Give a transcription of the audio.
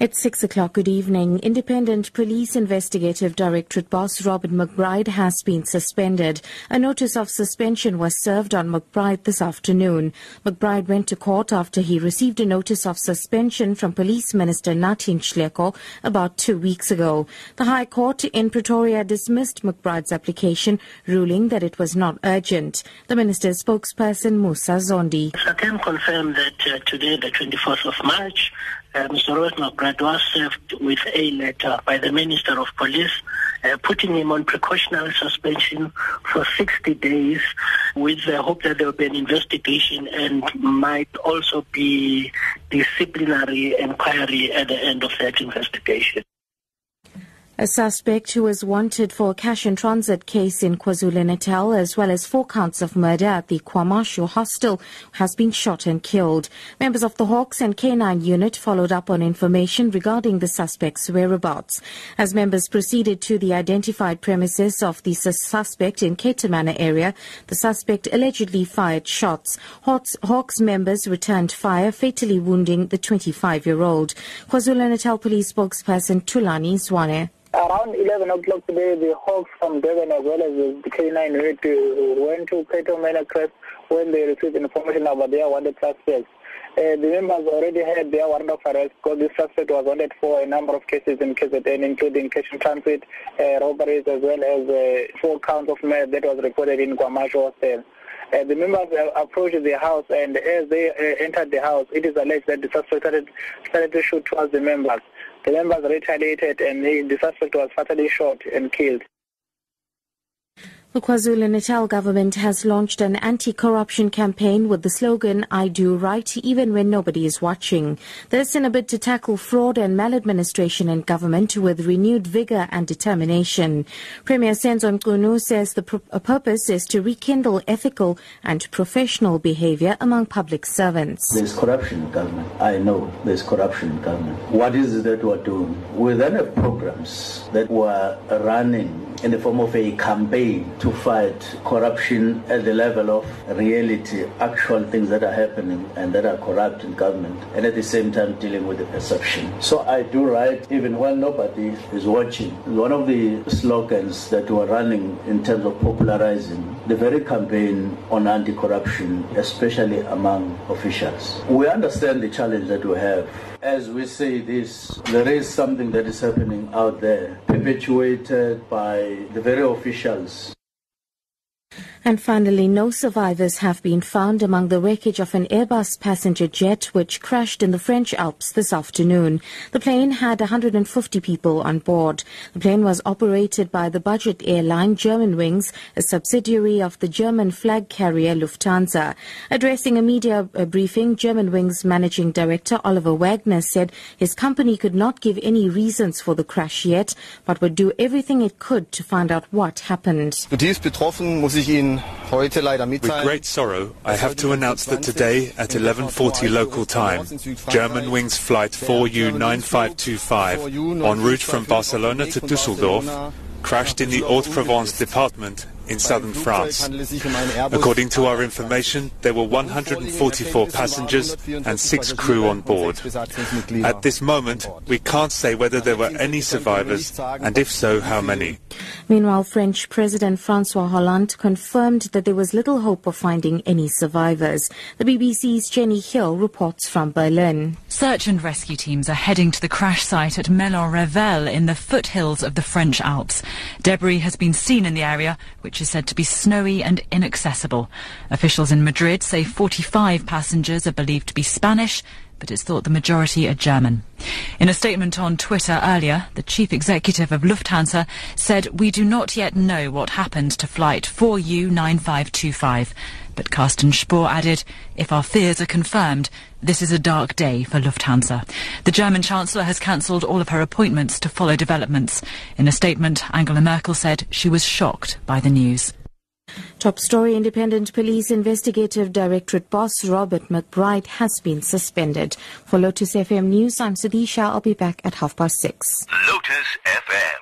At six o'clock, good evening. Independent Police Investigative Directorate boss Robert McBride has been suspended. A notice of suspension was served on McBride this afternoon. McBride went to court after he received a notice of suspension from Police Minister Nathi Nhleko about two weeks ago. The High Court in Pretoria dismissed McBride's application, ruling that it was not urgent. The minister's spokesperson Musa Zondi. I can confirm that uh, today, the 24th of March, uh, Mr. McBride was served with a letter by the Minister of Police uh, putting him on precautionary suspension for 60 days with the hope that there will be an investigation and might also be disciplinary inquiry at the end of that investigation. A suspect who was wanted for a cash and transit case in KwaZulu-Natal as well as four counts of murder at the KwaMashu hostel has been shot and killed. Members of the Hawks and K9 unit followed up on information regarding the suspect's whereabouts. As members proceeded to the identified premises of the suspect in Cato Manor area, the suspect allegedly fired shots. Hawks, Hawks members returned fire, fatally wounding the 25-year-old. KwaZulu-Natal police spokesperson Thulani Zwane. Around 11 o'clock today, the Hawks from Durban as well as the K9 unit uh, went to Cato Manor Crest when they received information about their wanted suspects. Uh, the members already had their warrant of arrest because the suspect was wanted for a number of cases in KZN, including cash in transit, uh, robberies, as well as uh, four counts of murder that was recorded in Hostel. Uh, the members uh, approached the house, and as they uh, entered the house, it is alleged that the suspect started, started to shoot towards the members. The members retaliated and he, the suspect was fatally shot and killed. The KwaZulu-Natal government has launched an anti-corruption campaign with the slogan, I do right even when nobody is watching. This in a bid to tackle fraud and maladministration in government with renewed vigour and determination. Premier Senzo Mchunu says the pr- purpose is to rekindle ethical and professional behaviour among public servants. There's corruption in government. I know there's corruption in government. What is it that we're doing? We then have programs that we're running in the form of a campaign to fight corruption at the level of reality, actual things that are happening and that are corrupt in government, and at the same time dealing with the perception. So I do right even when nobody is watching. One of the slogans that we're running in terms of popularizing the very campaign on anti-corruption, especially among officials. We understand the challenge that we have. As we say this, there is something that is happening out there, perpetuated by the very officials and finally, no survivors have been found among the wreckage of an Airbus passenger jet which crashed in the French Alps this afternoon. The plane had 150 people on board. The plane was operated by the budget airline Germanwings, a subsidiary of the German flag carrier Lufthansa. Addressing a media uh, briefing, Germanwings managing director Oliver Wagner said his company could not give any reasons for the crash yet, but would do everything it could to find out what happened. With great sorrow, I have to announce that today at 11.40 local time, Germanwings flight 4U9525 en route from Barcelona to Dusseldorf crashed in the Haute-Provence department in southern France. According to our information, there were 144 passengers and six crew on board. At this moment, we can't say whether there were any survivors, and if so, how many. Meanwhile, French President Francois Hollande confirmed that there was little hope of finding any survivors. The BBC's Jenny Hill reports from Berlin. Search and rescue teams are heading to the crash site at Méolans-Revel in the foothills of the French Alps. Debris has been seen in the area, which is said to be snowy and inaccessible. Officials in Madrid say 45 passengers are believed to be Spanish but it's thought the majority are German. In a statement on Twitter earlier, the chief executive of Lufthansa said, We do not yet know what happened to flight 4U9525. But Carsten Spohr added, If our fears are confirmed, this is a dark day for Lufthansa. The German Chancellor has cancelled all of her appointments to follow developments. In a statement, Angela Merkel said she was shocked by the news. Top story Independent Police Investigative Directorate boss Robert McBride has been suspended. For Lotus FM News, I'm Sudisha. I'll be back at half past six. Lotus FM.